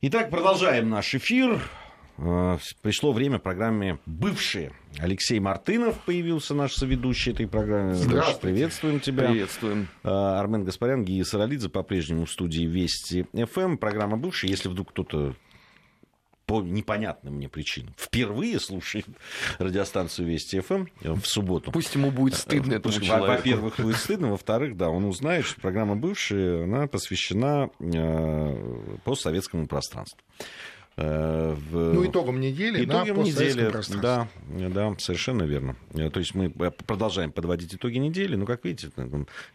Итак, продолжаем наш эфир. Э, пришло время программе «Бывшие». Алексей Мартынов появился, наш соведущий этой программы. Здравствуйте. Приветствуем тебя. Приветствуем. Э, Армен Гаспарян, Гия Саралидзе по-прежнему в студии Вести ФМ. Программа «Бывшие». Если вдруг кто-то по непонятным мне причинам впервые слушает радиостанцию Вести ФМ в субботу. Пусть ему будет стыдно этому Во- человеку. Во-первых, будет стыдно, во-вторых, да, он узнает, что программа «Бывшие», она посвящена э, постсоветскому пространству. Э, в- Ну, итогом недели на Итогом постсоветском недели, да, да, совершенно верно. Э, То есть мы э, продолжаем подводить итоги недели, но, как видите,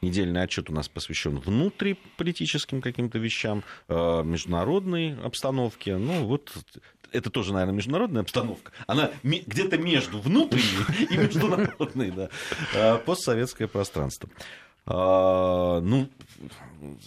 недельный отчет у нас посвящен внутриполитическим каким-то вещам, международной обстановке. Ну, вот это тоже, наверное, международная обстановка. Она где-то между внутренней и международной, да. Постсоветское пространство. А, ну,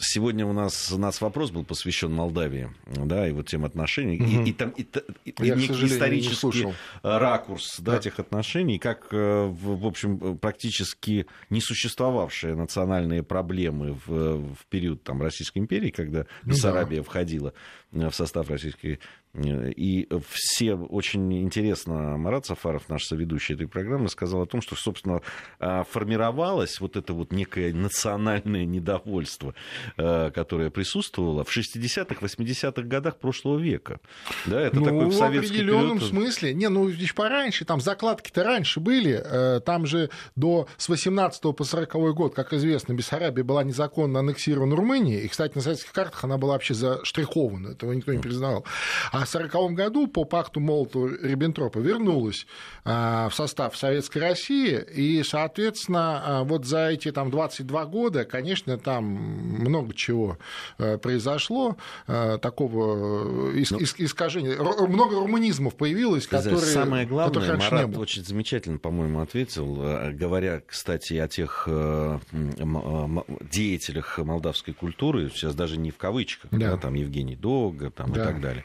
сегодня у нас, у нас вопрос был посвящен Молдавии, да, и вот тем отношениям. И- И, там и, и Я, не исторический слушал. э, ракурс да, этих отношений, как, э, в, общем, практически не существовавшие национальные проблемы в, в период там, Российской империи, когда Ну Бессарабия входила э, в состав Российской и все очень интересно, Марат Сафаров, наш соведущий этой программы, сказал о том, что, собственно, а, формировалось вот это вот некое национальное недовольство, э, которое присутствовало в 60-х, 80-х годах прошлого века. Да, это ну, такой в советский определенном период. смысле. Не, ну, еще пораньше, там закладки-то раньше были. э, Там же до с 18 по 40 год, как известно, Бессарабия была незаконно аннексирована Румынией. И, кстати, на советских картах она была вообще заштрихована. Этого никто не признавал. А в 40 году по пакту Молотова-Риббентропа вернулась а, в состав Советской России. И, соответственно, а, вот за эти там 22 года, конечно, там много чего э, произошло, э, такого э, ис- искажения. Много румынизмов появилось, которые, Самое главное, которых Марат очень замечательно, по-моему, ответил, говоря, кстати, о тех деятелях молдавской культуры, сейчас даже не в кавычках, Да. да, там Евгений Дога там, Да. и так далее,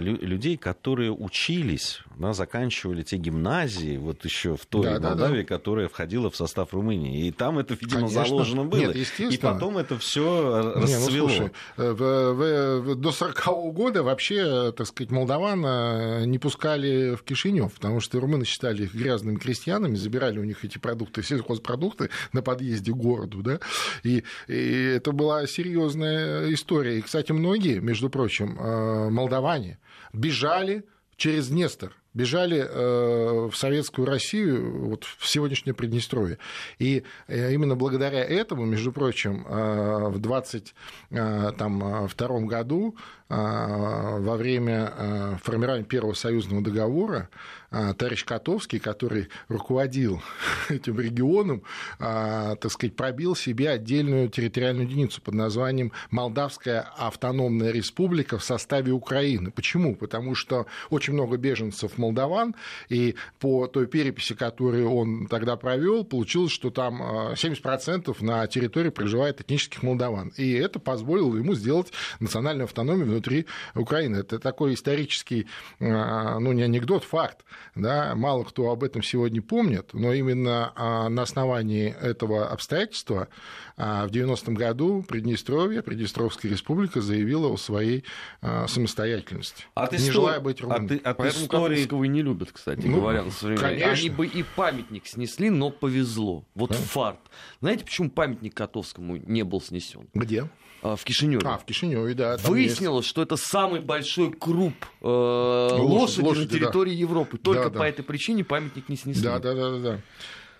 людей, которые учились, да, заканчивали те гимназии, вот еще в той Да, да, Молдавии, которая входила в состав Румынии. И там это, видимо, Конечно. заложено было. Нет, и потом это все Не, ну, расцвело. слушай, э, до 40 года вообще, так сказать, молдаван э, не пускали в Кишинев, потому что румыны считали их грязными крестьянами, забирали у них эти продукты, сельхозпродукты на подъезде к городу, да, и, и это была серьезная история. И, кстати, многие, между прочим, э, молдаване бежали через Днестр бежали э, в советскую Россию, вот в сегодняшнее Приднестровье. И э, именно благодаря этому, между прочим, э, в 22 году во время формирования первого союзного договора товарищ Котовский, который руководил этим регионом, э, так сказать, пробил себе отдельную территориальную единицу под названием Молдавская автономная республика в составе Украины. Почему? Потому что очень много беженцев молдаван, и по той переписи, которую он тогда провел, получилось, что там э, 70% на территории проживает этнических молдаван. И это позволило ему сделать национальную автономию внутри Украины. Это такой исторический, ну, не анекдот, факт. Да? Мало кто об этом сегодня помнит, но именно э, на основании этого обстоятельства э, в 90-м году Приднестровье, Приднестровская республика заявила о своей э, самостоятельности, От не истор- желая быть от, румыной. от Поэтому истории и не любят, кстати Ну, говоря, на конечно. Они бы и памятник снесли, но повезло. Вот Да. фарт. Знаете, почему памятник Котовскому не был снесен? Где? А, В Кишиневе. А, в Кишиневе, да. Выяснилось, что это самый большой круп э, Лошади, лошади, на территории Европы. Только Да, да. по этой причине памятник не есть. снесли. Да, да, да, да, да.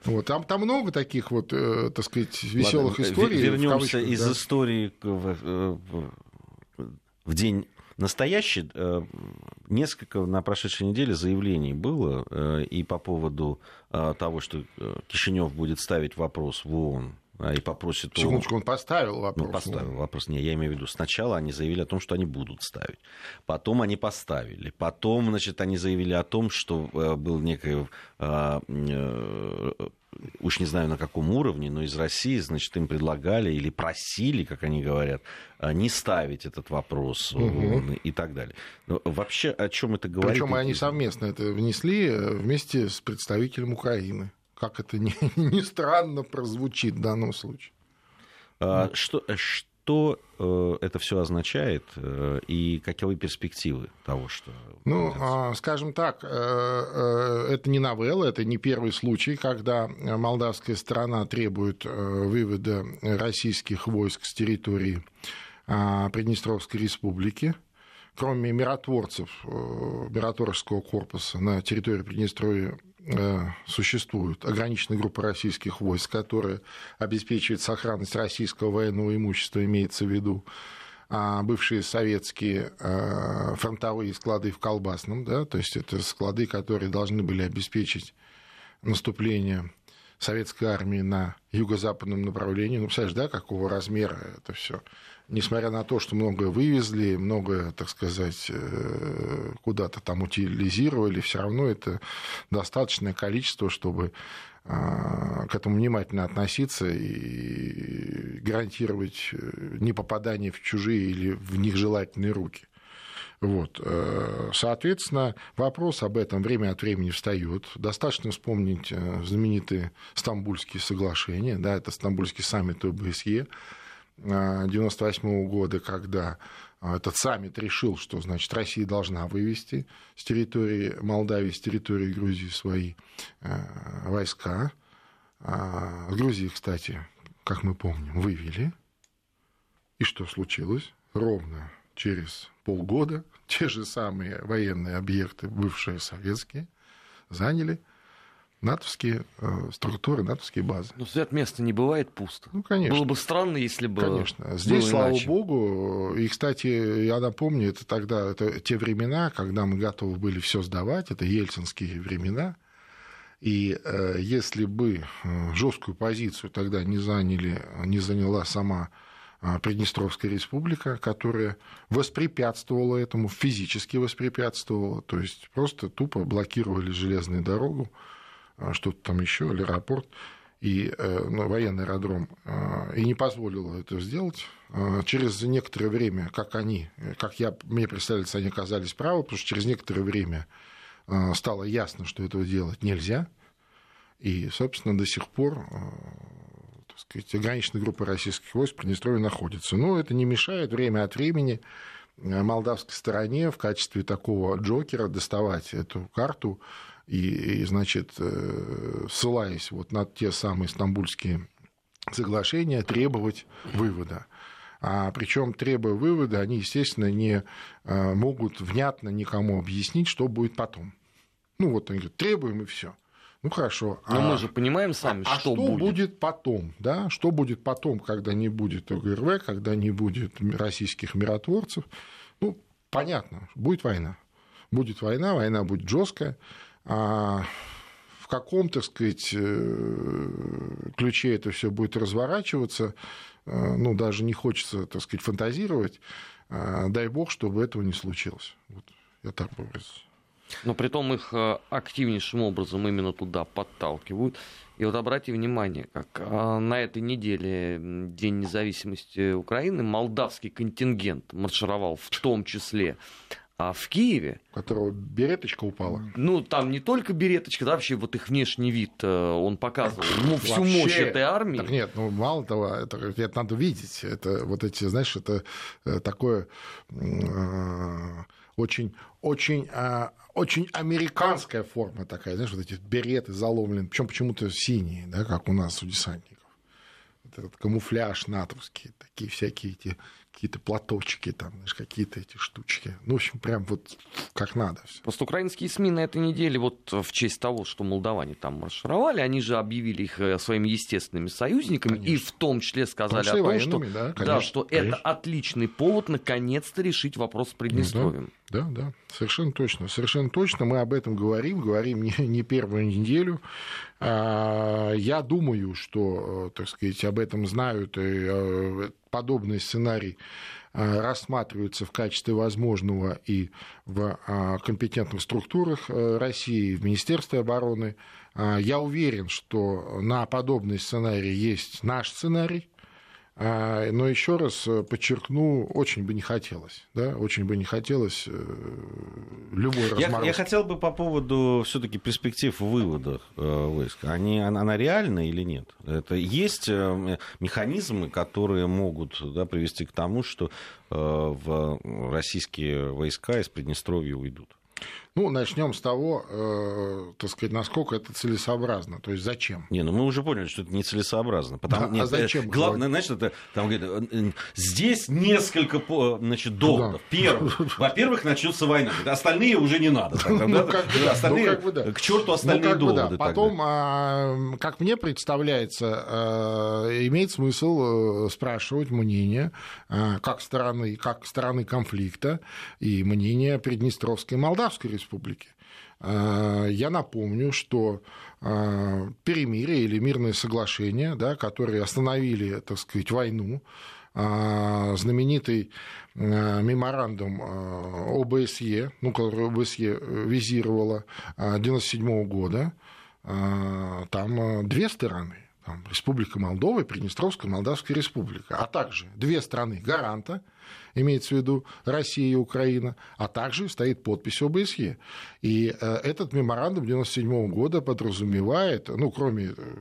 Вот, там, там много таких вот, э, так сказать, веселых Ладно, историй. Вернемся кавычках, из да. истории в, э, в- в день настоящий. э, Несколько на прошедшей неделе заявлений было э, и по поводу того, что Кишинев будет ставить вопрос в ООН и попросит Секундочку, он поставил вопрос. Ну, поставил вопрос. Не, я имею в виду, сначала они заявили о том, что они будут ставить. Потом они поставили. Потом, значит, они заявили о том, что э, был некое... э, э, уж не знаю на каком уровне, но из России, значит, им предлагали или просили, как они говорят, э, не ставить этот вопрос ООН и так далее. Но вообще о чем это говорит? Причем они совместно это внесли э, вместе с представителем Украины. Как это ни, ни странно прозвучит в данном случае. А, Что, э, что э, это все означает э, и каковы перспективы того, что... Ну, а, скажем так, это не новелла, это не первый случай, когда молдавская сторона требует вывода российских войск с территории а, Приднестровской республики кроме миротворцев миротворческого корпуса на территории Приднестровья Э, существует ограниченная группа российских войск, которая обеспечивает сохранность российского военного имущества, имеется в виду. А бывшие советские э, фронтовые склады в Колбасном, да, то есть это склады, которые должны были обеспечить наступление советской армии на юго-западном направлении. Ну, представляешь, да, какого размера это все несмотря на то, что многое вывезли, многое, так сказать, э, куда-то там утилизировали, все равно это достаточное количество, чтобы а, к этому внимательно относиться и гарантировать э, не попадание в чужие или в них желательные руки. Вот. Э, соответственно, вопрос об этом время от времени встает. Достаточно вспомнить знаменитые Стамбульские соглашения, да, это Стамбульский саммит ОБСЕ, 1998 года, когда а, этот саммит решил, что значит, Россия должна вывести с территории Молдавии, с территории Грузии свои а, войска. А, с Грузии, кстати, как мы помним, вывели. И что случилось? Ровно через полгода те же самые военные объекты, бывшие советские, заняли натовские э, структуры, натовские базы. Но свят места не бывает пусто. Ну, конечно. Было бы странно, если бы Конечно. Здесь, было слава иначе. богу, и, кстати, я напомню, это тогда, это те времена, когда мы готовы были все сдавать, это ельцинские времена, и э, если бы э, жесткую позицию тогда не, заняли, не заняла сама э, Приднестровская республика, которая воспрепятствовала этому, физически воспрепятствовала, то есть просто тупо блокировали железную дорогу, что-то там еще, аэропорт и э, ну, военный аэродром, а, и не позволило это сделать. А, через некоторое время, как они, как я, мне представляется, они оказались правы, потому что через некоторое время стало ясно, что этого делать нельзя. И, собственно, до сих пор так сказать, ограниченная группа российских войск в Приднестровье находится. Но это не мешает время от времени молдавской стороне в качестве такого джокера доставать эту карту и, и значит, э, ссылаясь вот на те самые стамбульские соглашения, требовать вывода. А причем требуя вывода, они, естественно, не э, могут внятно никому объяснить, что будет потом. Ну вот они говорят, требуем и все. Ну хорошо. Но а, мы же понимаем сами, а, что, а что будет. будет потом, да? Что будет потом, когда не будет ОГРВ, когда не будет российских миротворцев? Ну понятно, будет война. Будет война, война будет жесткая. А в каком, так сказать, э, ключе это все будет разворачиваться, э, ну, даже не хочется, так сказать, фантазировать. А, дай бог, чтобы этого не случилось. Вот, я так выразился. Но при том их э, активнейшим образом именно туда подталкивают. И вот обратите внимание, как на этой неделе, День независимости Украины, молдавский контингент маршировал в том числе а в Киеве... У которого береточка упала. Ну, там не только береточка, да, вообще вот их внешний вид, э, он показывал ну, всю вообще, мощь этой армии. Так нет, ну, мало того, это, это надо видеть. Это вот эти, знаешь, это э, такое э, очень, очень, очень американская форма такая, знаешь, вот эти береты заломлены, причем почему-то синие, да, как у нас у десантников. Этот камуфляж натовский, такие всякие эти какие-то платочки, там, знаешь, какие-то эти штучки. Ну, в общем, прям вот как надо. Всё. Просто украинские СМИ на этой неделе, вот в честь того, что молдаване там маршировали, они же объявили их э, своими естественными союзниками, конечно. и в том числе сказали том о том, что, да, конечно, да, что конечно. это отличный повод наконец-то решить вопрос с Приднестровьем. Ну, да. Да, да, совершенно точно. Совершенно точно мы об этом говорим, говорим не, не первую неделю. А, я думаю, что, э, так сказать, об этом знают и э, подобный сценарий э, рассматривается в качестве возможного и в компетентных структурах России, в Министерстве обороны. А, я уверен, что на подобный сценарий есть наш сценарий, А, но еще раз подчеркну, очень бы не хотелось, да, очень бы не хотелось э, любой я, я хотел бы по поводу все-таки перспектив вывода э, войск. Они, она, она реальна или нет? Это есть э, механизмы, которые могут да, привести к тому, что в российские войска из Приднестровья уйдут? Ну, начнем с того, э, так сказать, насколько это целесообразно. То есть зачем? Не, ну мы уже поняли, что это нецелесообразно. Потому, да, нет, а зачем? Главное, значит, это там говорит, э, здесь несколько значит, доводов. Да. Первый, во-первых, начнется война. Остальные уже не надо. Тогда, ну, да? как бы, да. Остальные, ну, как бы, да. К черту остальные ну, доводы. Бы, да. Потом, а, как мне представляется, а, имеет смысл э, спрашивать мнение а, как стороны, как стороны конфликта и мнение Приднестровской Молдавской республики. А, я напомню, что а, перемирие или мирное соглашение, да, которые остановили, так сказать, войну, а, знаменитый меморандум ОБСЕ, ну, который ОБСЕ визировала 1997 года, там две стороны там, Республика Молдова и Приднестровская Молдавская Республика, а также две страны гаранта, имеется в виду Россия и Украина, а также стоит подпись ОБСЕ. И э, этот меморандум 1997 года подразумевает, ну, кроме э,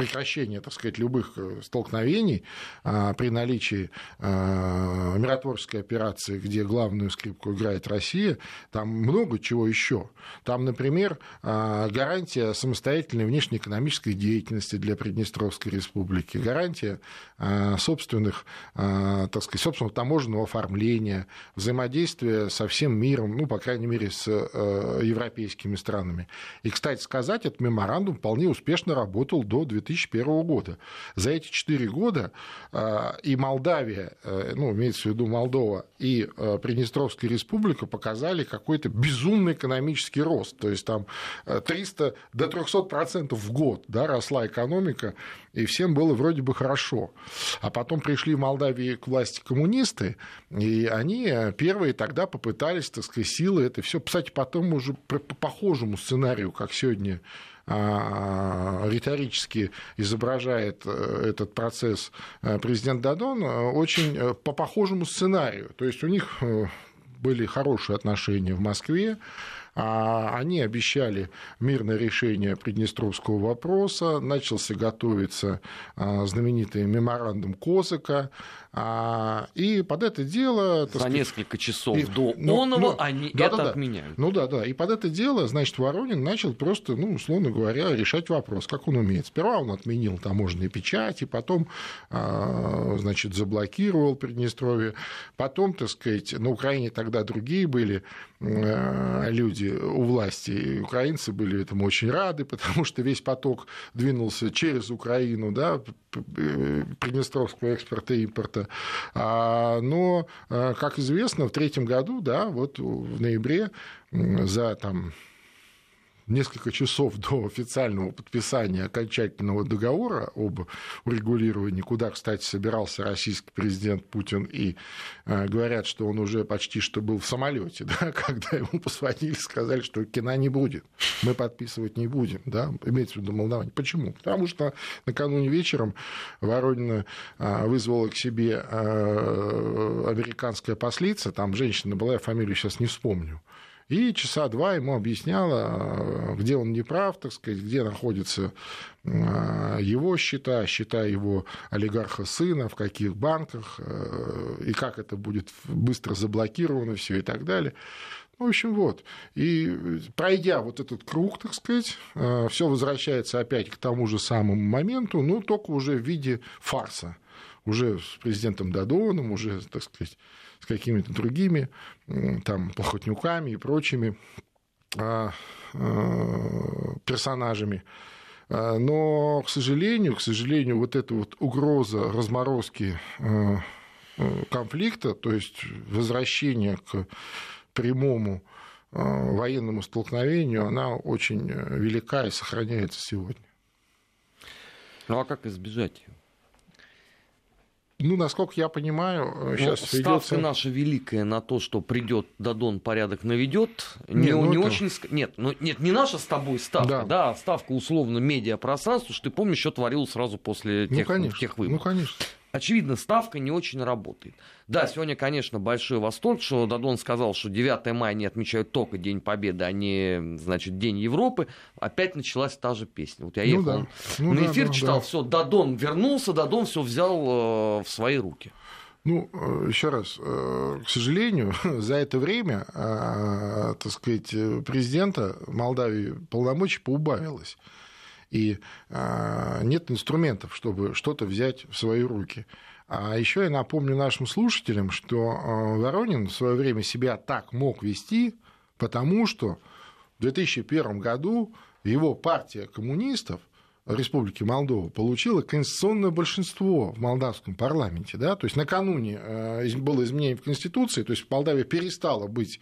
прекращения, так сказать, любых э, столкновений а, при наличии а, миротворческой операции, где главную скрипку играет Россия, там много чего еще. Там, например, а, гарантия самостоятельной внешнеэкономической деятельности для Приднестровской республики, гарантия собственных, так сказать, собственного таможенного оформления, взаимодействия со всем миром, ну, по крайней мере, с европейскими странами. И, кстати сказать, этот меморандум вполне успешно работал до 2000 2001 года. За эти четыре года а, и Молдавия, э, ну, имеется в виду Молдова, и э, Приднестровская республика показали какой-то безумный экономический рост. То есть там 300 э, до 300 процентов в год да, росла экономика, и всем было вроде бы хорошо. А потом пришли в Молдавии к власти коммунисты, и они первые тогда попытались, так сказать, силы это все. Кстати, потом уже по похожему сценарию, как сегодня риторически изображает э, этот процесс э, президент Дадон, э, очень по похожему сценарию. То есть у них были хорошие отношения в Москве, а они обещали мирное решение Приднестровского вопроса, начался готовиться знаменитый меморандум Козыка, а, и под это дело... За сказать, несколько часов и, до ну, Онова ну, они да, это да, отменяют. Ну да, да. И под это дело, значит, Воронин начал просто, ну, условно говоря, решать вопрос, как он умеет. Сперва он отменил таможенные печати, потом, а, значит, заблокировал Приднестровье, потом, так сказать, на Украине тогда другие были а, люди у власти, и украинцы были этому очень рады, потому что весь поток двинулся через Украину, да, Приднестровского экспорта и импорта. А, но, а, как известно, в третьем году, да, вот в ноябре за там несколько часов до официального подписания окончательного договора об урегулировании, куда, кстати, собирался российский президент Путин, и э, говорят, что он уже почти что был в самолете, да, когда ему позвонили, сказали, что кино не будет, мы подписывать не будем, да, имеется в виду Молдаване. Почему? Потому что накануне вечером Воронина э, вызвала к себе э, американская послица, там женщина была, я фамилию сейчас не вспомню, и часа два ему объясняла, где он не прав, так сказать, где находятся а, его счета, счета его олигарха сына, в каких банках, э, и как это будет быстро заблокировано все и так далее. В общем, вот. И пройдя вот этот круг, так сказать, э, все возвращается опять к тому же самому моменту, но только уже в виде фарса. Уже с президентом Дадоном, уже, так сказать, с какими-то другими там, плохотнюками и прочими а, а, персонажами. А, но, к сожалению, к сожалению, вот эта вот угроза разморозки конфликта, то есть возвращение к прямому военному столкновению, она очень велика и сохраняется сегодня. Ну а как избежать ее? Ну, насколько я понимаю, сейчас ну, ставка ведется... наша великая на то, что придет Дадон порядок наведет, не, не, ну, не это... очень... Нет, ну, нет, не наша с тобой ставка, да, да а ставка условно медиапространства, что ты помнишь, что творилось сразу после ну, тех, ну, конечно, тех выборов. Ну, конечно. Очевидно, ставка не очень работает. Да, сегодня, конечно, большой восторг, что Дадон сказал, что 9 мая они отмечают только День Победы, а не, значит, День Европы. Опять началась та же песня. Вот я ехал ну, да. ну, на эфир, да, читал, да. все, Дадон вернулся, Дадон все взял э, в свои руки. Ну, э, еще раз, э, к сожалению, за это время, э, так сказать, президента Молдавии полномочий поубавилось. И нет инструментов, чтобы что-то взять в свои руки. А еще я напомню нашим слушателям, что Воронин в свое время себя так мог вести, потому что в 2001 году его партия коммунистов Республики Молдова получила конституционное большинство в молдавском парламенте. Да? То есть накануне э, было изменение в Конституции, то есть Молдавия перестала быть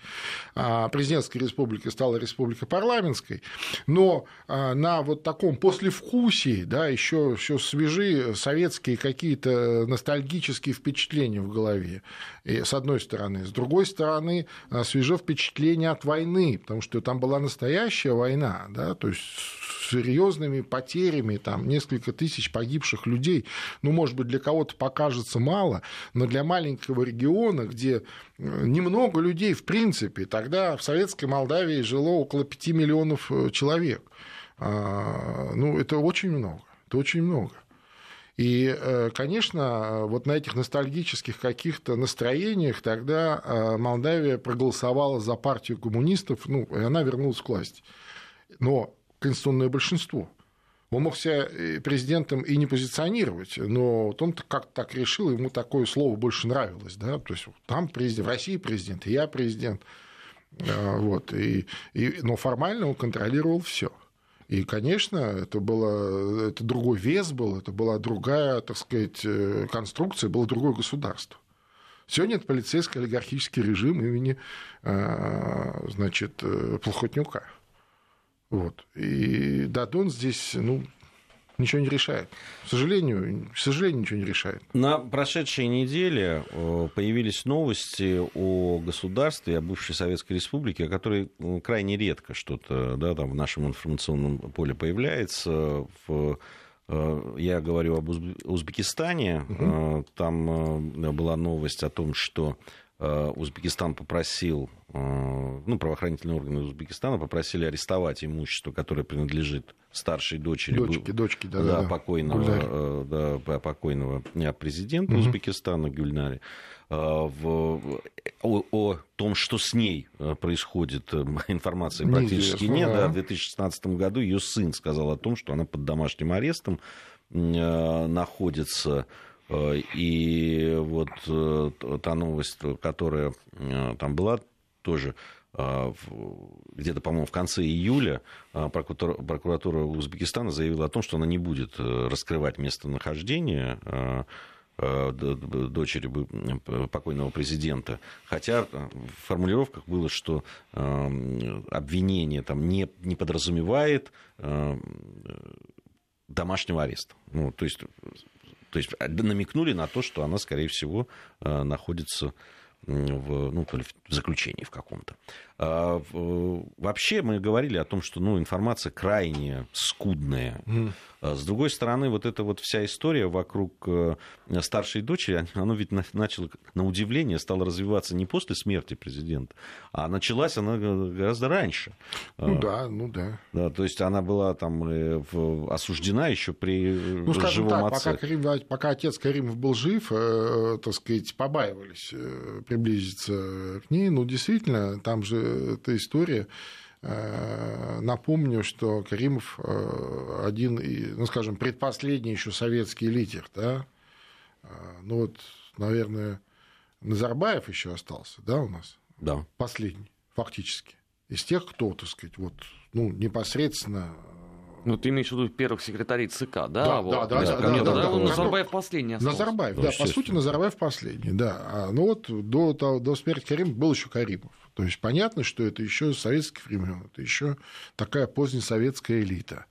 а, президентской республикой, стала республикой парламентской, но а, на вот таком послевкусии, да, еще, еще свежи советские какие-то ностальгические впечатления в голове, и, с одной стороны. С другой стороны, а, свежо впечатление от войны, потому что там была настоящая война, да, то есть серьезными потерями, там несколько тысяч погибших людей. Ну, может быть, для кого-то покажется мало, но для маленького региона, где э, немного людей, в принципе, тогда в Советской Молдавии жило около 5 миллионов э, человек. А, ну, это очень много. Это очень много. И, э, конечно, вот на этих ностальгических каких-то настроениях тогда Молдавия проголосовала за партию коммунистов, ну, и она вернулась к власти. Но конституционное большинство. Он мог себя э, президентом и не позиционировать, но вот он как-то так решил, ему такое слово больше нравилось. Да? То есть там президент, в России президент, и я президент. А, вот, и, и, но формально он контролировал все. И, конечно, это, было, это другой вес был, это была другая, так сказать, э, конструкция, было другое государство. Сегодня это полицейский олигархический режим имени а, значит, э, Плохотнюка. Вот. И Дадон здесь, ну, ничего не решает. К сожалению, к сожалению, ничего не решает. На прошедшей неделе э, появились новости о государстве, о бывшей Советской Республике, о которой э, крайне редко что-то да, там в нашем информационном поле появляется. В, э, я говорю об Узбекистане. Угу. Там была новость о том, что Узбекистан попросил Э, ну, правоохранительные органы Узбекистана попросили арестовать имущество, которое принадлежит старшей дочери дочки, дочки, да, да, да, покойного, э, да, покойного президента угу. Узбекистана Гюльнари э, в, о, о том, что с ней происходит, информации практически нет. Да. В 2016 году ее сын сказал о том, что она под домашним арестом находится. И вот та новость, которая там была, тоже где-то, по-моему, в конце июля прокуратура, Узбекистана заявила о том, что она не будет э, раскрывать местонахождение дочери покойного президента. Хотя в формулировках было, что обвинение там не, не подразумевает домашнего ареста. Ну, то есть, то есть намекнули на то, что она, скорее всего, находится в, ну, то ли в заключении в каком-то. А, вообще мы говорили о том, что ну, информация крайне скудная. Mm. С другой стороны, вот эта вот вся история вокруг э, старшей дочери, она ведь начала, на удивление, стала развиваться не после смерти президента, а началась она гораздо раньше. Ну а, да, ну да. да. То есть она была там э, осуждена еще при ну, живом так, отце. Пока, Карим, пока отец Каримов был жив, э, так сказать, побаивались приблизиться к ней. Ну, действительно, там же эта история. Э, напомню, что Каримов э, один, ну, скажем, предпоследний еще советский лидер, да, э, ну вот, наверное, Назарбаев еще остался, да, у нас? Да. Последний, фактически. Из тех, кто, так сказать, вот, ну, непосредственно ну, ты имеешь в виду первых секретарей ЦК, да? Да, вот, да, да. да, да, да, да, да Назарбаев последний остался. Назарбаев, да, по сути, Назарбаев последний, да. А, ну вот до, до, до смерти Каримова был еще Каримов. То есть понятно, что это еще советских времен, это еще такая позднесоветская элита.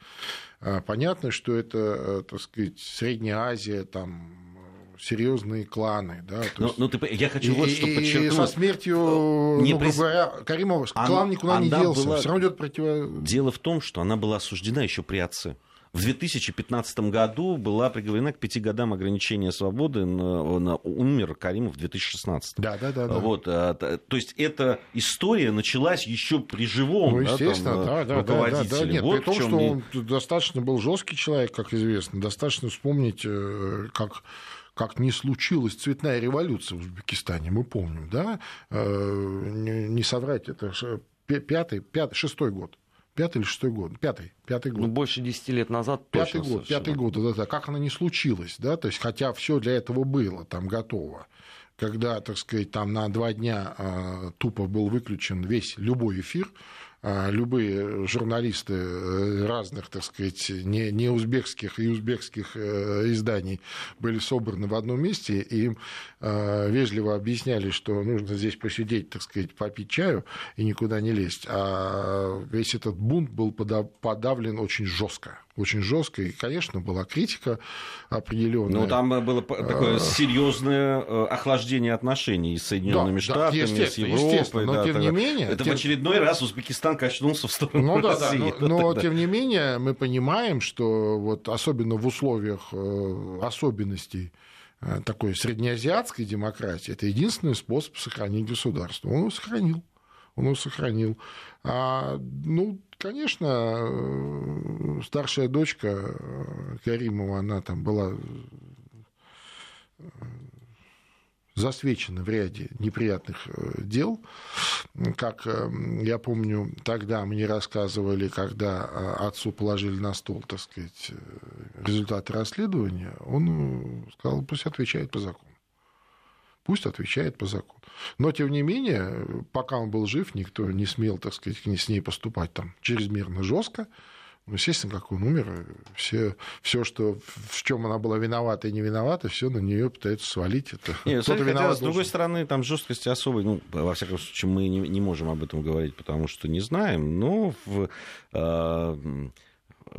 А, понятно, что это, э, так сказать, Средняя Азия, там серьезные кланы. Да, но, есть... но ты, я хочу вот что подчеркнуть. И со смертью, не ну, прис... говоря, Каримова, клан никуда не делся. Была... Все равно идет против... Дело в том, что она была осуждена еще при отце. В 2015 году была приговорена к пяти годам ограничения свободы, на, на, умер Каримов в 2016. Да, да, да. да. Вот, а, то есть эта история началась еще при живом ну, естественно, да, там, да, руководителе. Да, да, да. Нет, вот при том, что он достаточно был жесткий человек, как известно, достаточно вспомнить, э, как как не случилась цветная революция в Узбекистане, мы помним, да, э, не соврать, это пятый, пятый, шестой год. Пятый или шестой год? Пятый, пятый год. Ну, больше десяти лет назад Пятый год, совершенно. пятый год, да, да. Как она не случилась, да, то есть, хотя все для этого было там готово. Когда, так сказать, там на два дня э, тупо был выключен весь любой эфир, любые журналисты э, разных, так сказать, не, не узбекских и узбекских э, изданий были собраны в одном месте, и им а, вежливо объясняли, что нужно здесь посидеть, так сказать, попить чаю и никуда не лезть. А весь этот бунт был подавлен очень жестко очень жестко. И, конечно, была критика определенная. Ну, там было такое серьезное э, охлаждение отношений с Соединенными да, Штатами, да, с Европой. Но, да, тем не менее... Это тем... в очередной раз Узбекистан качнулся в сторону ну, России. Да, да, но, но тем не менее, мы понимаем, что вот особенно в условиях э, особенностей э, такой среднеазиатской демократии, это единственный способ сохранить государство. Он его сохранил. Он его сохранил. А, ну, конечно, э, старшая дочка э, Каримова, она там была э, засвечена в ряде неприятных дел. Как я помню, тогда мне рассказывали, когда отцу положили на стол, так сказать, результаты расследования, он сказал, пусть отвечает по закону. Пусть отвечает по закону. Но, тем не менее, пока он был жив, никто не смел, так сказать, с ней поступать там чрезмерно жестко. Ну, естественно, как он умер, все, все, что в чем она была виновата и не виновата, все на нее пытаются свалить. Это Нет, смотри, хотя, с другой стороны, там жесткости особой, ну, во всяком случае, мы не, не можем об этом говорить, потому что не знаем, но в, э,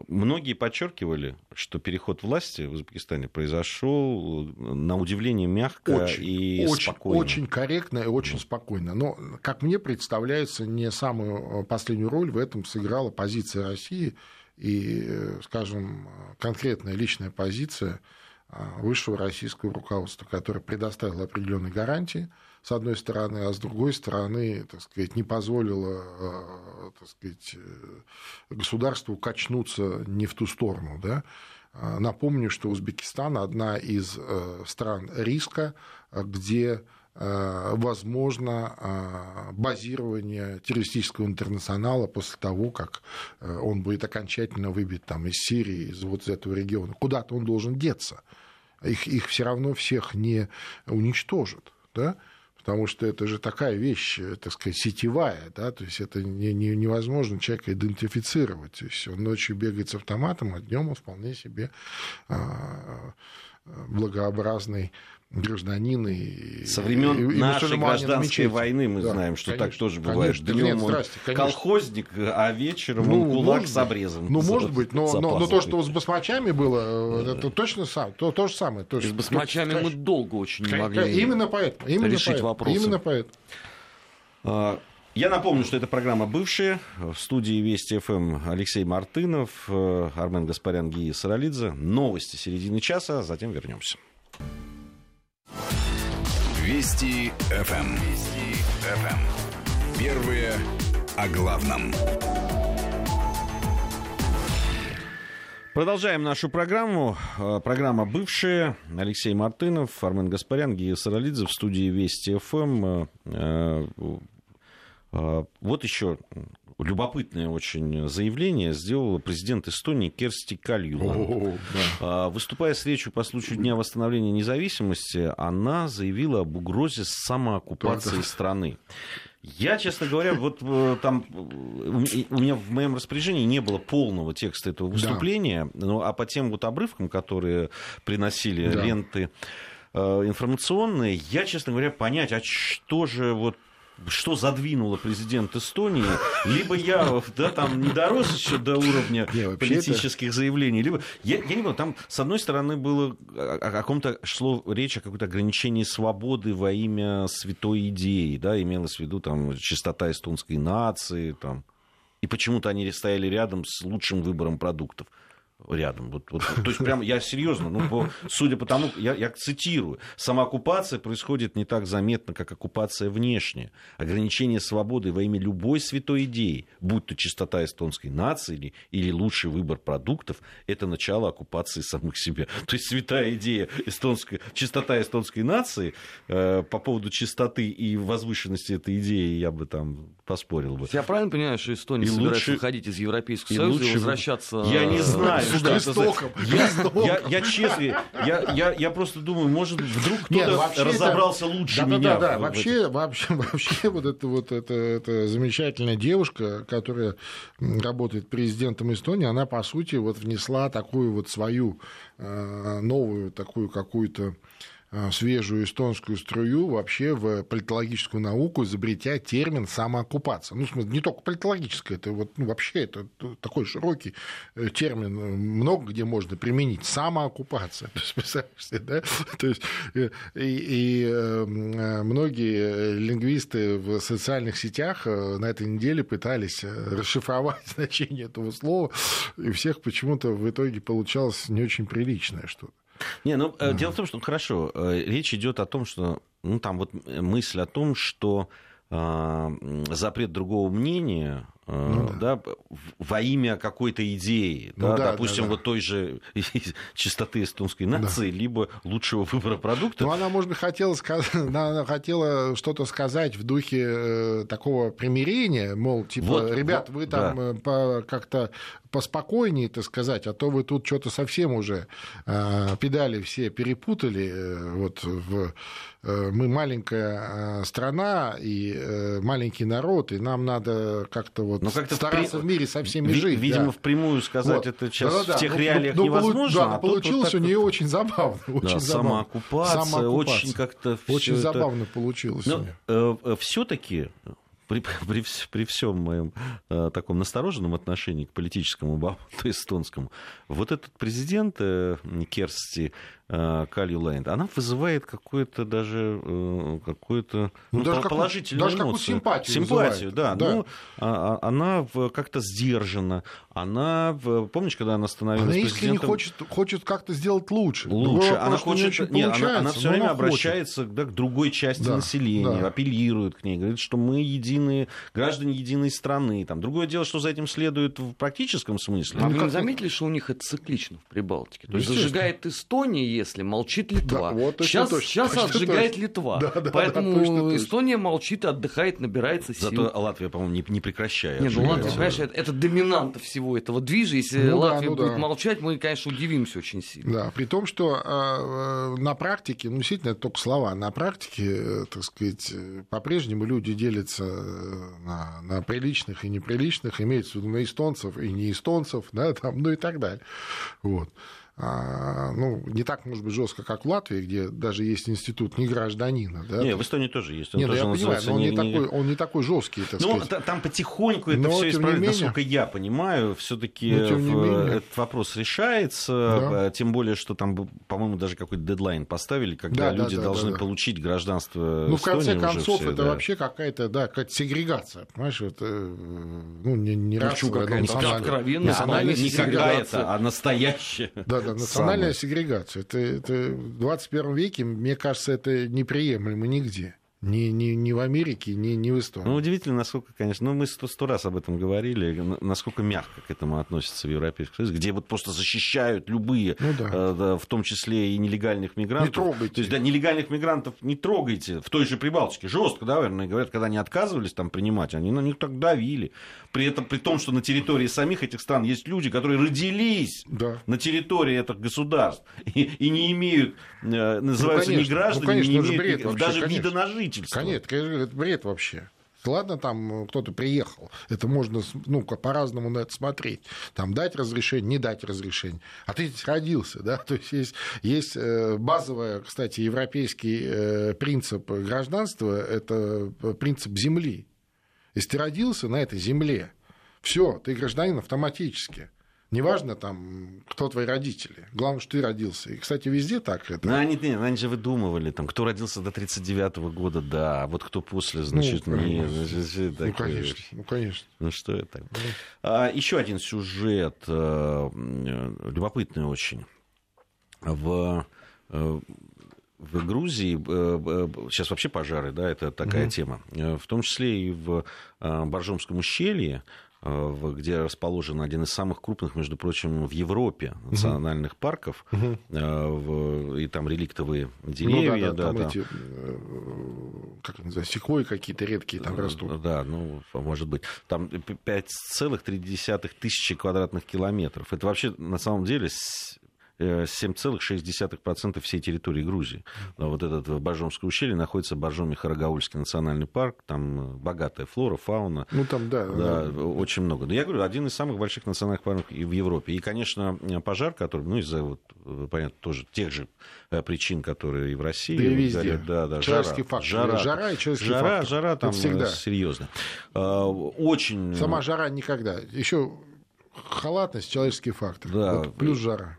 Многие подчеркивали, что переход власти в Узбекистане произошел на удивление мягко очень, и очень, спокойно. Очень корректно и очень спокойно. Но, как мне представляется, не самую последнюю роль в этом сыграла позиция России и, скажем, конкретная личная позиция а, высшего российского руководства, которое предоставило определенные гарантии – с одной стороны, а с другой стороны, так сказать, не позволило э, так сказать, э, государству качнуться не в ту сторону. Да? А, напомню, что Узбекистан одна из э, стран риска, где возможно базирование террористического интернационала после того, как он будет окончательно выбит там, из Сирии, из вот этого региона. Куда-то он должен деться. Их, их все равно всех не уничтожат. Да? Потому что это же такая вещь, э, так сказать, сетевая, да, то есть это не, не, невозможно человека идентифицировать. То есть он ночью бегает с автоматом, а днем он вполне себе а, благообразный гражданин и со времен и, нашей гражданской войны мы да, знаем, что конечно, так тоже бывает. Конечно, Днем нет, здрасте, конечно. колхозник, а вечером ну, он кулак с обрезом. Ну, может быть, но, но, но то, что с басмачами было, э, это точно сам, то, то же самое. То, с басмачами то, мы долго очень не могли именно поэтому, именно решить поэтому, вопросы. Именно поэтому. А, я напомню, что это программа «Бывшая». В студии Вести ФМ Алексей Мартынов, э, Армен Гаспарян, Гия Саралидзе. Новости середины часа, затем вернемся. Вести ФМ. Эм. Вести ФМ. Эм. Первые о главном. Продолжаем нашу программу. Э, программа «Бывшая». Алексей Мартынов, Армен Гаспарян, Гия Саралидзе в студии Вести ФМ. Э, э, вот еще любопытное очень заявление сделала президент Эстонии Керсти Кальюланд. Да. Выступая с речью по случаю Дня восстановления независимости, она заявила об угрозе самооккупации да, да. страны. Я, честно говоря, вот э, там э, у меня в моем распоряжении не было полного текста этого выступления, да. ну, а по тем вот обрывкам, которые приносили да. ленты э, информационные, я, честно говоря, понять, а что же вот что задвинуло президент Эстонии, либо я да, там не дорос еще до уровня не, политических это... заявлений, либо я, я не понимаю, там с одной стороны было о, каком-то шло речь о каком-то ограничении свободы во имя святой идеи, да, имелось в виду там чистота эстонской нации, там, и почему-то они стояли рядом с лучшим выбором продуктов. Рядом. Вот, вот, то есть, прям я серьезно, ну, по, судя по тому, я, я цитирую, самооккупация происходит не так заметно, как оккупация внешняя. Ограничение свободы во имя любой святой идеи, будь то чистота эстонской нации или, или лучший выбор продуктов, это начало оккупации самых себя. То есть святая идея эстонской, чистота эстонской нации, э, по поводу чистоты и возвышенности этой идеи я бы там поспорил бы. Я правильно понимаю, что Эстония и собирается лучше... выходить из Европейского Союза и возвращаться... Я не знаю, это за... я, я, я честно, я, я, я просто думаю, может, вдруг кто-то разобрался это... лучше да, меня. Да, да, да. Вообще, вообще, вообще вот эта вот эта, эта замечательная девушка, которая работает президентом Эстонии, она, по сути, вот внесла такую вот свою э, новую такую какую-то свежую эстонскую струю вообще в политологическую науку, изобретя термин самооккупация. Ну, в смысле, не только политологическая, это вот, ну, вообще это такой широкий э, термин, э, много где можно применить. Самооккупация. Да? То есть, и, и многие лингвисты в социальных сетях на этой неделе пытались расшифровать значение этого слова, и всех почему-то в итоге получалось не очень приличное что-то. Не, ну mm дело в том, что хорошо, э, речь идет о том, что ну там вот мысль о том, что э, запрет другого мнения ну, да. Да, во имя какой-то идеи, ну, да, да, допустим, да, да. вот той же чистоты эстонской нации, да. либо лучшего выбора продукта. Ну, она, может быть, хотела, она хотела что-то сказать в духе э, такого примирения, мол, типа, вот, ребят, вот, вы там да. Э, по, как-то поспокойнее, так сказать, а то вы тут что-то совсем уже э, педали все перепутали. Э, вот в, э, мы маленькая страна и э, маленький народ, и нам надо как-то вот но как-то стараться в, при... в мире со всеми жить. Видимо, да. впрямую сказать вот. это сейчас да, да, в тех ну, реалиях ну, невозможно. Да, а получилось вот у нее очень забавно. Очень да, забавно. Самооккупация, самооккупация, очень как-то Очень это... забавно получилось. Но, э, э, все-таки при, при, при всем моем э, таком настороженном отношении к политическому болоту эстонскому, вот этот президент э, Керсти э, Калью она вызывает какое-то даже э, какое-то ну, ну, даже положительную даже эмоцию. симпатию. Симпатию, да. да. Ну, а, а она как-то сдержана. Она, помнишь, когда она становилась она президентом... Она хочет, хочет как-то сделать лучше. Лучше. Она хочет... Не, она, она все время обращается да, к другой части да, населения, да. апеллирует к ней, говорит, что мы единые, граждане единой страны. Там. Другое дело, что за этим следует в практическом смысле. А вы как... заметили, что у них это циклично в Прибалтике? То есть зажигает Эстония, если молчит Литва. Да, вот сейчас точно, сейчас точно, отжигает точно. Литва. Да, да, Поэтому да, точно, Эстония точно. молчит, отдыхает, набирается сил. Зато Латвия, по-моему, не, не прекращает. Нет, ну Латвия, понимаешь, это, это доминанта всего этого движа. Если ну, Латвия да, ну, будет да. молчать, мы, конечно, удивимся очень сильно. Да, при том, что э, на практике, ну, действительно, это только слова, на практике, э, так сказать, по-прежнему люди делятся на, на приличных и неприличных, имеется в виду на эстонцев и не эстонцев, да, там, ну и так далее. Вот. А, ну, не так, может быть, жестко, как в Латвии, где даже есть институт не гражданина. Да? Не, в Эстонии тоже есть. Он Нет, тоже я понимаю, но он не, не, такой, он не такой жесткий, так ну, сказать. там потихоньку это все исправляется, менее... насколько я понимаю, все-таки этот вопрос решается, да. А, тем более, что там, по-моему, даже какой-то дедлайн поставили, когда да, люди да, да, должны да, получить гражданство Ну, в конце концов, все, это да. вообще какая-то, да, какая-то сегрегация, понимаешь, это, ну, не, не расовая, но национальная. Не какая-то, а настоящая. Да, да, национальная сегрегация. Это, это в 21 веке, мне кажется, это неприемлемо нигде. Ни, ни, ни в Америке, ни, ни в Эстонии. Ну, удивительно, насколько, конечно, ну, мы сто, сто раз об этом говорили, насколько мягко к этому относятся в Европейском Союзе, где вот просто защищают любые, ну, да. Э, да, в том числе и нелегальных мигрантов. Не трогайте. То есть, да, нелегальных мигрантов не трогайте. В той же Прибалтике жестко, да, наверное, говорят, когда они отказывались там принимать, они на них так давили. При этом, при том, что на территории самих этих стран есть люди, которые родились да. на территории этих государств и, и не имеют, э, называются ну, конечно, не граждане, ну, конечно, не имеют бред вообще, даже конечно. вида на жительство жительства. Конечно, это бред вообще. Ладно, там кто-то приехал, это можно ну, по-разному на это смотреть. Там дать разрешение, не дать разрешение. А ты здесь родился, да? То есть есть, есть э, базовый, кстати, европейский э, принцип гражданства, это принцип земли. Если ты родился на этой земле, все, ты гражданин автоматически. Неважно там, кто твои родители. Главное, что ты родился. И, кстати, везде так это. Ну, они, они же выдумывали, там, кто родился до 39-го года, да, а вот кто после, значит, ну, не. Значит, ну, конечно, ну, конечно. Ну, что это? Ну. А, еще один сюжет, э, любопытный очень. В э, в Грузии сейчас вообще пожары, да, это такая угу. тема. В том числе и в Боржомском ущелье Э, где расположен один из самых крупных, между прочим, в Европе национальных угу. парков, угу. и там реликтовые деревья. Ну, да, да, да, там эти, э, как называется, секвои какие-то редкие там растут. Да, ну, может быть. Там 5,3 тысячи квадратных километров. Это вообще, на самом деле, 7,6% всей территории Грузии. Вот этот Боржомское ущелье находится в Боржоме Харагаульский национальный парк, там э, богатая флора, фауна. Ну, там, да. Да, да. очень много. Но я говорю, один из самых больших национальных парков в Европе. И, конечно, пожар, который, ну, из-за, вот, э, понятно, тоже тех же э, причин, которые и в России. Да и везде. Горят, да, да, человеческий жара, фактор. Жара, жара и человеческий жара, фактор. Жара там всегда. серьезно. А, очень... Сама жара никогда. Еще халатность, человеческий фактор. Да. Вот плюс жара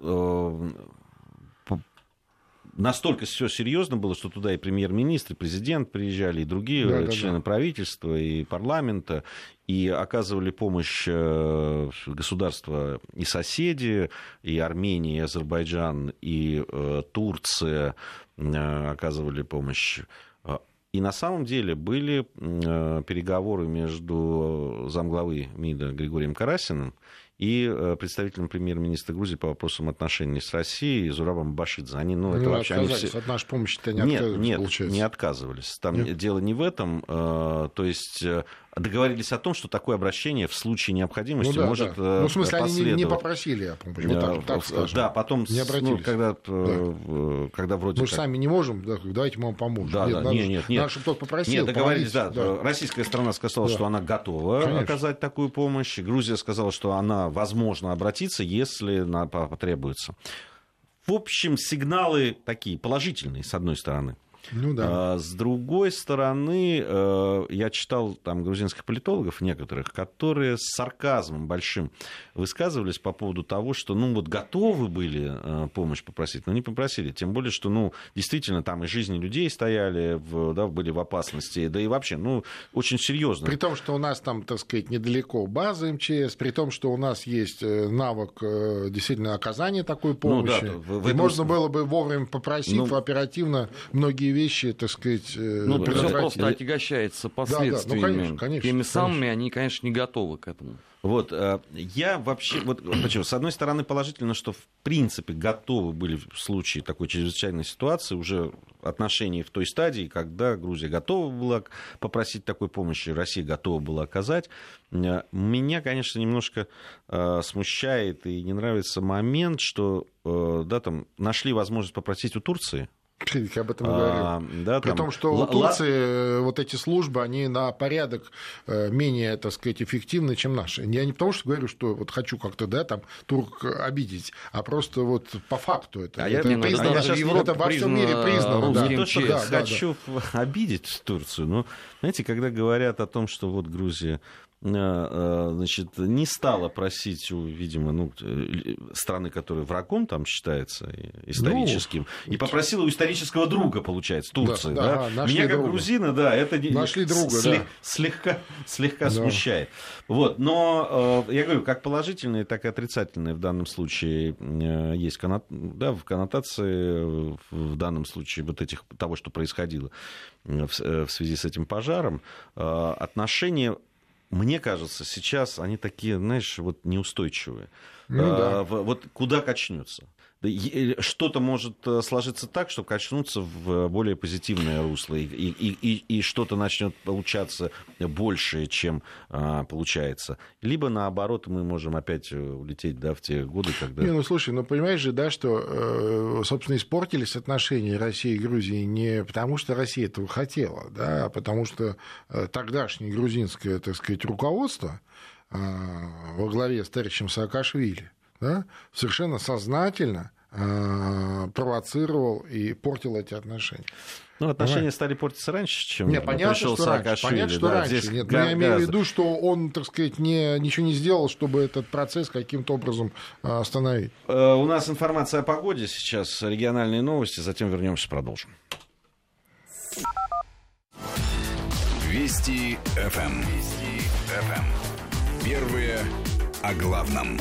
настолько все серьезно было, что туда и премьер-министр, и президент приезжали, и другие да, да, члены да. правительства, и парламента, и оказывали помощь э, государства и соседи, и Армения, и Азербайджан, и э, Турция э, оказывали помощь. И на самом деле были переговоры между замглавы МИДа Григорием Карасиным и э, представителем премьер-министра Грузии по вопросам отношений с Россией Зурабом Башидзе. Они, ну, это ну, вообще, они все... от нашей помощи-то не нет, отказывались, нет, получается. не отказывались. Там нет? дело не в этом. Э, то есть э, договорились о том, что такое обращение в случае необходимости ну, да, может да. Ну, в смысле, они не, не попросили о помощи, вот так, так скажем. Да, потом, не обратились. Ну, когда, да. когда вроде Мы как... сами не можем, да, давайте мы вам поможем. Да, нет, да, надо, нет, нет, нет. Надо, чтобы кто-то попросил. Нет, договорились, да, да. Российская страна сказала, да. что она готова Конечно. оказать такую помощь. Грузия сказала, что она, возможно, обратится, если потребуется. В общем, сигналы такие положительные, с одной стороны. Ну, да. а, с другой стороны, э, я читал там грузинских политологов некоторых, которые с сарказмом большим высказывались по поводу того, что ну вот готовы были э, помощь попросить, но не попросили. Тем более, что ну действительно там и жизни людей стояли, в, да, были в опасности, да и вообще, ну очень серьезно. При том, что у нас там, так сказать, недалеко база МЧС, при том, что у нас есть э, навык действительно оказания такой помощи, ну, да, в, в этом... можно было бы вовремя попросив ну, оперативно многие вещи, так сказать, э, ну, просто отягощается последствиями. Да, да, ну, конечно, конечно, Теми самыми конечно. они, конечно, не готовы к этому. Вот, э, я вообще, вот почему, с одной стороны, положительно, что в принципе готовы были в случае такой чрезвычайной ситуации уже отношения в той стадии, когда Грузия готова была попросить такой помощи, Россия готова была оказать. Э, меня, конечно, немножко смущает и не нравится момент, что да, там нашли возможность попросить у Турции я об этом и говорю. А, да, При там, том, что у Турции э, вот эти службы, они на порядок э, менее, так сказать, эффективны, чем наши. Я не потому, что говорю, что вот хочу как-то, да, там, турк обидеть, а просто вот по факту это. А это я, признано, это, это во всем мире признано. Да. Не то, что да, хочу да, да. обидеть Турцию, но, знаете, когда говорят о том, что вот Грузия значит, не стала просить у, видимо, ну, э, страны, которая врагом там считается историческим, ну, и попросила у исторического друга, получается, Турции. Да, да? Меня как друга. грузина, да, это нашли друга, слег, да. слегка, слегка да. смущает. Вот, но я говорю, как положительные, так и отрицательные в данном случае есть коннот... да, в коннотации в данном случае вот этих того, что происходило в связи с этим пожаром, отношения мне кажется, сейчас они такие, знаешь, вот неустойчивые. Ну, да. а, вот куда качнется? Что-то может э, сложиться так, что качнуться в более позитивное русло, и, и, и, и что-то начнет получаться больше, чем а, получается. Либо наоборот, мы можем опять э, улететь да, в те годы, когда. Не, ну слушай, ну понимаешь же, да, что, э, собственно, испортились отношения России и Грузии не потому, что Россия этого хотела, да, а потому что тогдашнее грузинское, так сказать, руководство во главе с товарищем Саакашвили да, совершенно сознательно э, провоцировал и портил эти отношения. Ну, отношения Давай. стали портиться раньше, чем Нет, понятно, пришел что Раньше, понятно, что да, раньше. Здесь Нет, я имею в виду, что он, так сказать, не, ничего не сделал, чтобы этот процесс каким-то образом а, остановить. Э, у нас информация о погоде сейчас, региональные новости, затем вернемся, продолжим. Вести ФМ. Эм. Вести ФМ. Эм. Первые о главном.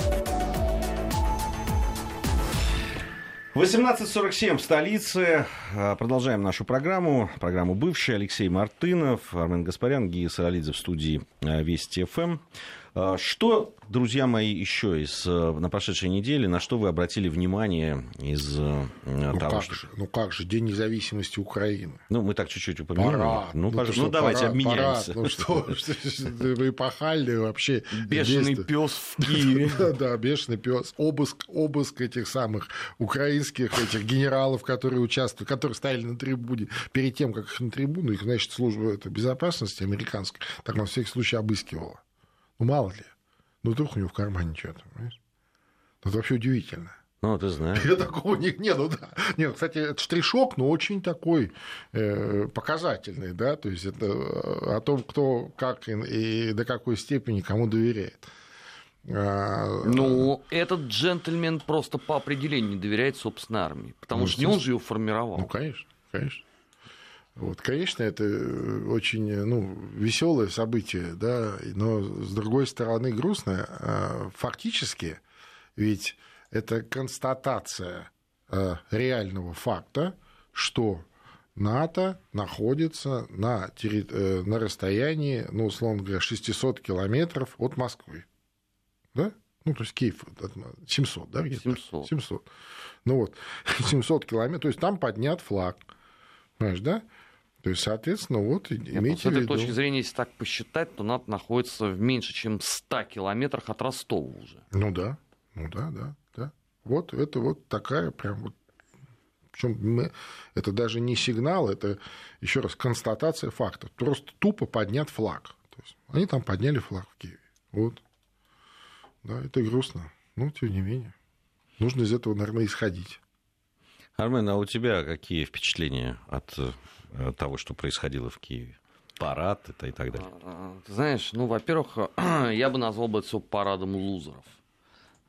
18.47 в столице. А, продолжаем нашу программу. Программу «Бывший». Алексей Мартынов, Армен Гаспарян, Гия Саралидзе в студии а, Вести ФМ. А, что, друзья мои, еще из э, на прошедшей неделе, на что вы обратили внимание из э, ну, того, как что... же, ну как же, День независимости Украины. Ну, мы так чуть-чуть упомянули. Парад. Ну, ну, что, ну давайте парад, обменяемся. Парад. Ну что, вы эпохальный вообще. Бешеный пес в Киеве. Да, бешеный пес. Обыск, обыск этих самых украинских этих генералов, которые участвуют, которые стояли на трибуне перед тем, как их на трибуну, их, значит, служба безопасности американская, так на всякий случай обыскивала. Ну, мало ли. Ну, вдруг у него в кармане что-то, понимаешь? Ну, это вообще удивительно. Ну, ты знаешь. Я такого не, не, ну да. Нет, кстати, это штришок, но очень такой э, показательный, да, то есть это э, о том, кто как и, и до какой степени кому доверяет. А, ну, этот джентльмен просто по определению не доверяет собственной армии, потому ну, что не он же ее формировал. Ну, конечно, конечно. Вот, конечно, это э, очень ну, веселое событие, да, но с другой стороны грустное. А, фактически, ведь это констатация э, реального факта, что НАТО находится на, терри... Э, на расстоянии, ну, условно говоря, 600 километров от Москвы. Да? Ну, то есть Киев 700, да? 700. 700. Ну вот, 700 километров, то есть там поднят флаг. Понимаешь, да? То есть, соответственно, вот имейте С этой точки зрения, если так посчитать, то НАТО находится в меньше, чем 100 километрах от Ростова уже. Ну да, ну да, да, да. Вот это вот такая прям вот причем мы, это даже не сигнал, это еще раз констатация факта. Просто тупо поднят флаг. То есть они там подняли флаг в Киеве. Вот. Да, это грустно. Но тем не менее. Нужно из этого, наверное, исходить. Армен, а у тебя какие впечатления от Э, того, что происходило в Киеве? Парад это и так далее. А, знаешь, ну, во-первых, я бы назвал бы это все парадом лузеров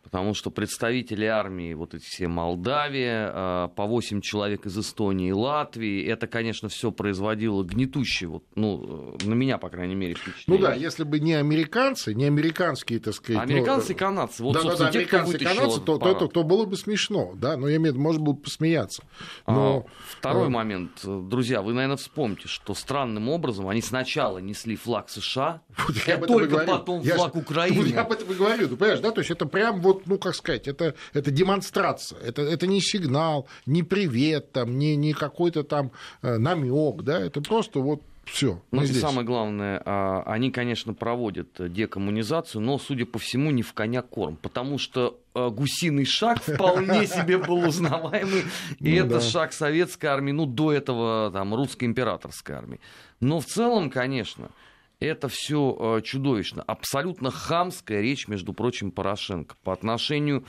потому что представители армии, вот эти все Молдавия, а, по 8 человек из Эстонии и Латвии, это, конечно, все производило гнетущее, вот, ну, на меня, по крайней мере, впечатление. Ну да, если бы не американцы, не американские, так сказать... Американцы ну, и канадцы, вот, да, да, да, американцы и канадцы, то, то, то, то было бы смешно, да, но я имею в виду, можно было бы посмеяться. А, но... А, второй а... момент, друзья, вы, наверное, вспомните, что странным образом они сначала несли флаг США, вот я только потом я флаг Украины. Я об этом и говорю, ты понимаешь, да, то есть это прям вот, ну, как сказать, это, это демонстрация, это, это не сигнал, не привет, там, не, не какой-то там э, намек, да, это просто вот все. Ну и самое главное, а, они, конечно, проводят декоммунизацию, но, судя по всему, не в коня корм, потому что э, гусиный шаг вполне себе был узнаваемый, и это шаг советской армии, ну, до этого там русской императорской армии. Но в целом, конечно, это все э, чудовищно. Абсолютно хамская речь, между прочим, Порошенко по отношению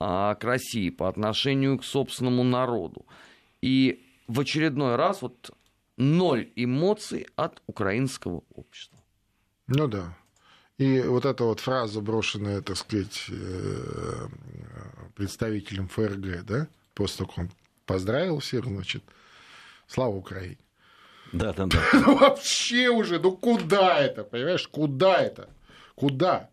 а, к России, по отношению к собственному народу. И в очередной раз вот ноль эмоций от украинского общества. Ну да. И вот эта вот фраза, брошенная, так сказать, э, представителем ФРГ, да, после того, как он поздравил всех, значит, слава Украине. Да, да, да. Ну вообще уже, ну куда это, понимаешь, куда это? Куда?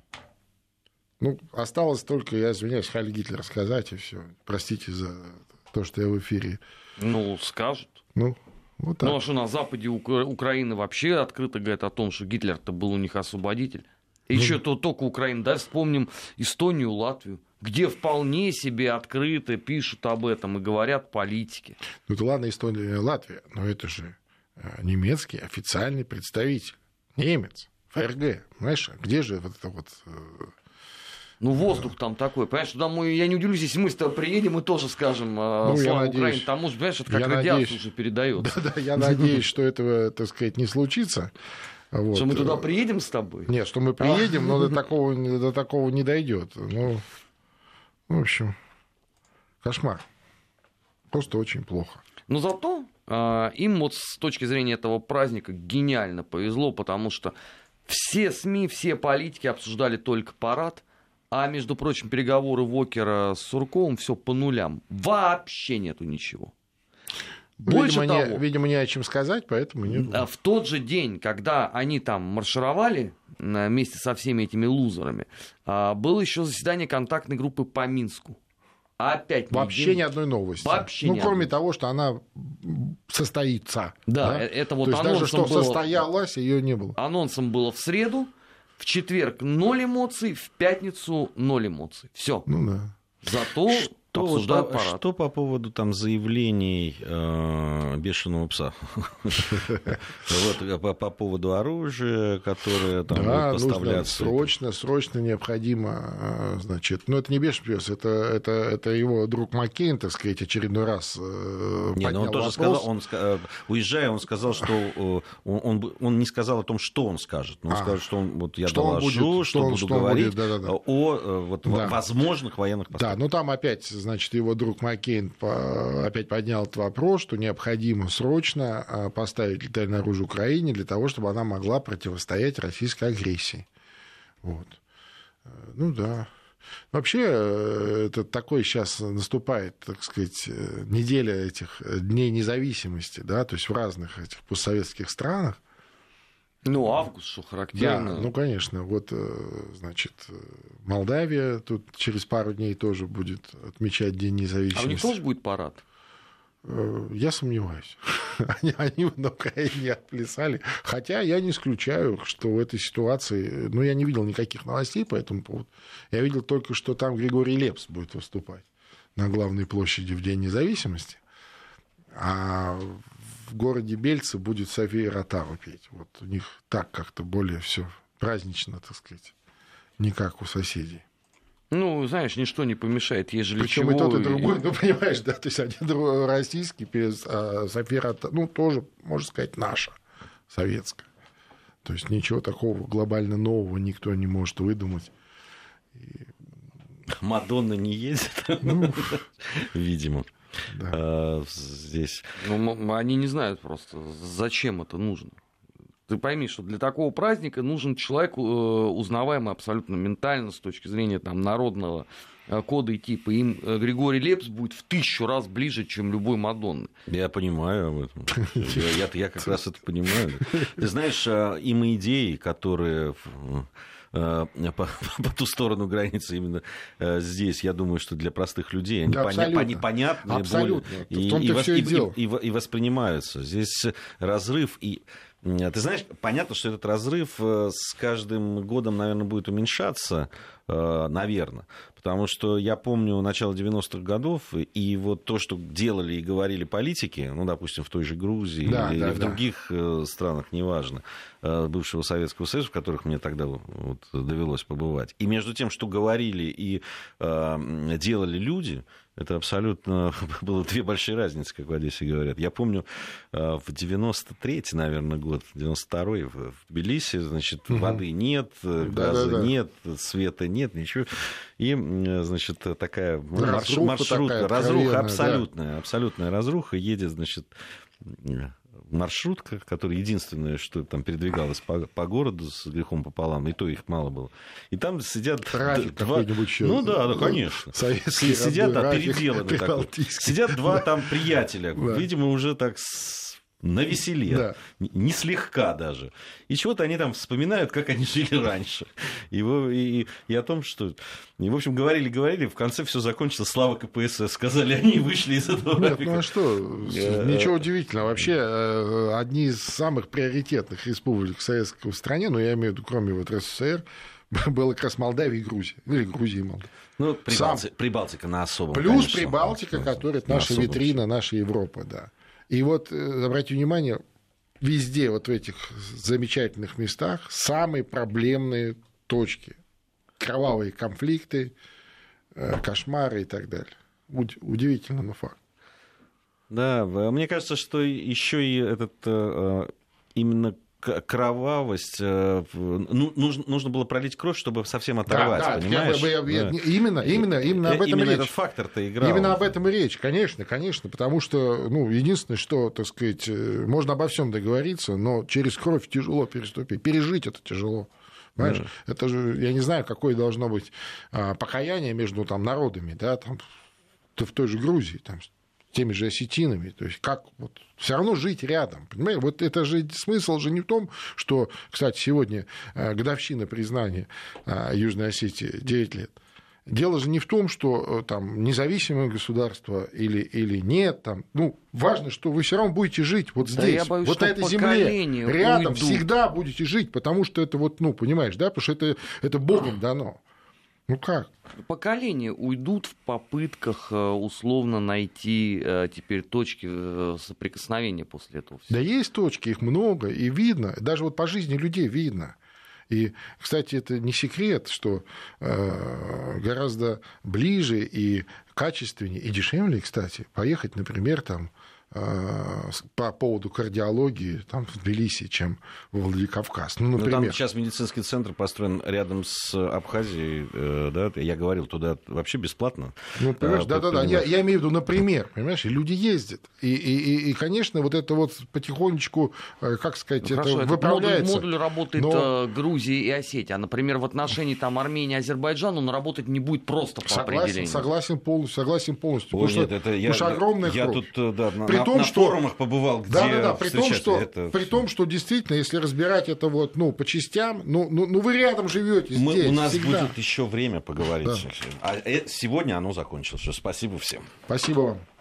Ну, осталось только, я извиняюсь, Халь Гитлер сказать, и все. Простите за то, что я в эфире. Ну, скажут. Ну, вот так. Ну, а что на Западе Укра... Украины вообще открыто говорят о том, что Гитлер-то был у них освободитель. И ну... еще то только Украина. Да, вспомним Эстонию, Латвию где вполне себе открыто пишут об этом и говорят политики. Ну, это ладно, Эстония, Латвия, но это же немецкий официальный представитель, немец, ФРГ. Знаешь, а где же вот это вот... Э, ну, воздух там такой, понимаешь, туда мы, я не удивлюсь, если мы с тобой приедем и тоже скажем э, ну, слава Украине, тому же, понимаешь, это как радиация уже передается. Да, да, я надеюсь, что этого, так сказать, не случится. Вот. Что мы туда приедем с тобой? Нет, что мы приедем, но до такого, до такого не дойдет. Ну, в общем, кошмар. Просто очень плохо. Но зато э, им вот с точки зрения этого праздника гениально повезло, потому что все СМИ, все политики обсуждали только парад, а, между прочим, переговоры Вокера с Сурковым все по нулям. Вообще нету ничего. Больше видимо, того, не, видимо, не о чем сказать, поэтому не а В тот же день, когда они там маршировали вместе со всеми этими лузерами, а, было еще заседание контактной группы по Минску. Опять Вообще день... ни одной новости. Вообще ну, кроме одной. того, что она состоится. Да, да? Э, это вот То есть даже что было... состоялось, ее не было. Анонсом было в среду, в четверг ноль эмоций, в пятницу ноль эмоций. Все. Ну да. Зато что, обсуждают парад. Что по поводу там заявлений э, бешеного пса? Вот по, по поводу оружия, которое там будет поставляться. срочно, срочно необходимо, э, значит, ну это не бешеный пес, это, это, это его друг Маккейн, так сказать, очередной раз э, Не, но он тоже сказал, он, э, уезжая, он сказал, что он, не сказал о том, что он скажет, но он а, сказал, что он, вот я что доложу, будет, что, буду говорить о вот, возможных военных поступках. Да, ну там опять значит, его друг Маккейн опять поднял этот вопрос, что необходимо срочно а, поставить летальное оружие Украине для того, чтобы она могла противостоять российской агрессии. Вот. Э, ну да. Вообще, э, это такой сейчас наступает, так сказать, э, неделя этих дней независимости, да, то есть в разных этих постсоветских странах. Ну, август, что характерно. Да, ну, конечно. Вот, э, значит, Молдавия тут через пару дней тоже будет отмечать День независимости. А у них тоже будет парад? Э, я сомневаюсь. Они, они на Украине отплясали. Хотя я не исключаю, что в этой ситуации... Ну, я не видел никаких новостей по этому поводу. Я видел только, что там Григорий Лепс будет выступать на главной площади в День независимости. А в городе Бельце будет София Ротару петь. Вот у них так как-то более все празднично, так сказать, не как у соседей. Ну, знаешь, ничто не помешает, ежели Причем чего... и тот, и другой, ну, понимаешь, да, то есть один российский, а София Ротару, ну, тоже, можно сказать, наша, советская. То есть ничего такого глобально нового никто не может выдумать. И... Мадонна не ездит, ну, видимо да. э, здесь. Ну, они не знают просто, зачем это нужно. Ты пойми, что для такого праздника нужен человек, э, узнаваемый абсолютно ментально с точки зрения там, народного э, кода и типа. Им Григорий Лепс будет в тысячу раз ближе, чем любой Мадонны. Я понимаю об этом. Я, я, я как раз это понимаю. Ты знаешь, им идеи, которые Э, по, по ту сторону границы именно э, здесь, я думаю, что для простых людей они, да, поня- понятны абсолютно. И, и, и, и, и, и воспринимаются. Здесь разрыв и ты знаешь, понятно, что этот разрыв э, с каждым годом, наверное, будет уменьшаться, наверное. Потому что я помню начало 90-х годов, и вот то, что делали и говорили политики, ну, допустим, в той же Грузии да, или, да, в да. других э, странах, неважно, э, бывшего Советского Союза, в которых мне тогда вот довелось побывать. И между тем, что говорили и э, делали люди, это абсолютно было две большие разницы, как в Одессе говорят. Я помню, в 93-й, наверное, год, 92-й в Тбилиси, значит, угу. воды нет, газа да, да, да. нет, света нет, ничего. И, значит, такая ну, разруха маршрутка, такая разруха абсолютная, да. абсолютная разруха, едет, значит, маршрутка, которая единственное, что там передвигалась по, по городу с грехом пополам, и то их мало было. И там сидят Трафик два... Еще, ну да, ну, конечно. Сидят, да, переделаны. Сидят два там приятеля, видимо, уже так на веселе, да. не слегка даже. И чего-то они там вспоминают, как они жили раньше. И, и, и о том, что... И, в общем, говорили-говорили, в конце все закончилось, слава КПСС, сказали они вышли из этого Нет, ну а что, ничего удивительного. Вообще, э, одни из самых приоритетных республик Советского в стране, ну, я имею в виду, кроме вот РСФСР, было как раз Молдавия и Грузия. Ну, или Грузия и Молдавия. Ну, Прибалти... Сам... Прибалтика на особом, Плюс конечно, Прибалтика, которая наша витрина, наша Европа, да. И вот, э, обратите внимание, везде, вот в этих замечательных местах, самые проблемные точки. Кровавые конфликты, э, кошмары и так далее. Удивительно, но факт. Да, мне кажется, что еще и этот э, именно кровавость. Ну, нужно, нужно было пролить кровь, чтобы совсем оторвать, да, да, понимаешь? Я, я, я, да. Именно, именно, именно об этом именно речь. этот фактор-то играл. Именно об этом и речь, конечно, конечно, потому что, ну, единственное, что, так сказать, можно обо всем договориться, но через кровь тяжело переступить, пережить это тяжело. Понимаешь? Да. Это же, я не знаю, какое должно быть а, покаяние между там, народами, да, там, в той же Грузии, там, теми же осетинами. То есть как вот, все равно жить рядом. Понимаете? Вот это же смысл же не в том, что, кстати, сегодня э, годовщина признания э, Южной Осетии 9 лет. Дело же не в том, что э, там независимое государство или, или нет. Там, ну, важно, что вы все равно будете жить вот здесь, да я боюсь, вот на этой земле, рядом уйдут. всегда будете жить, потому что это вот, ну, понимаешь, да, потому что это, это Богом дано. Ну как? Поколения уйдут в попытках э, условно найти э, теперь точки э, соприкосновения после этого. Всего. Да есть точки, их много, и видно, даже вот по жизни людей видно. И, кстати, это не секрет, что гораздо ближе и качественнее, и дешевле, кстати, поехать, например, там, по поводу кардиологии там, в Тбилиси, чем в Владикавказ. Ну, например. Но там сейчас медицинский центр построен рядом с Абхазией, э, да, я говорил, туда вообще бесплатно. Ну, понимаешь, а, да-да-да, я, я имею в виду, например, понимаешь, и люди ездят. И, и, и, конечно, вот это вот потихонечку, э, как сказать, ну, это хорошо, выправляется. Модуль, модуль работает но... Грузии и Осетии, а, например, в отношении там, Армении и Азербайджана он работать не будет просто по согласен, определению. Согласен полностью, согласен полностью. Ой, нет, что, это я, что огромная я кровь. тут, да, При том, на что... форумах побывал, где да, да, да, при том, что, это... при том, что действительно, если разбирать это вот, ну, по частям, ну, ну, ну вы рядом живете здесь. у нас всегда. будет еще время поговорить. Да. А э, сегодня оно закончилось. Спасибо всем. Спасибо вам.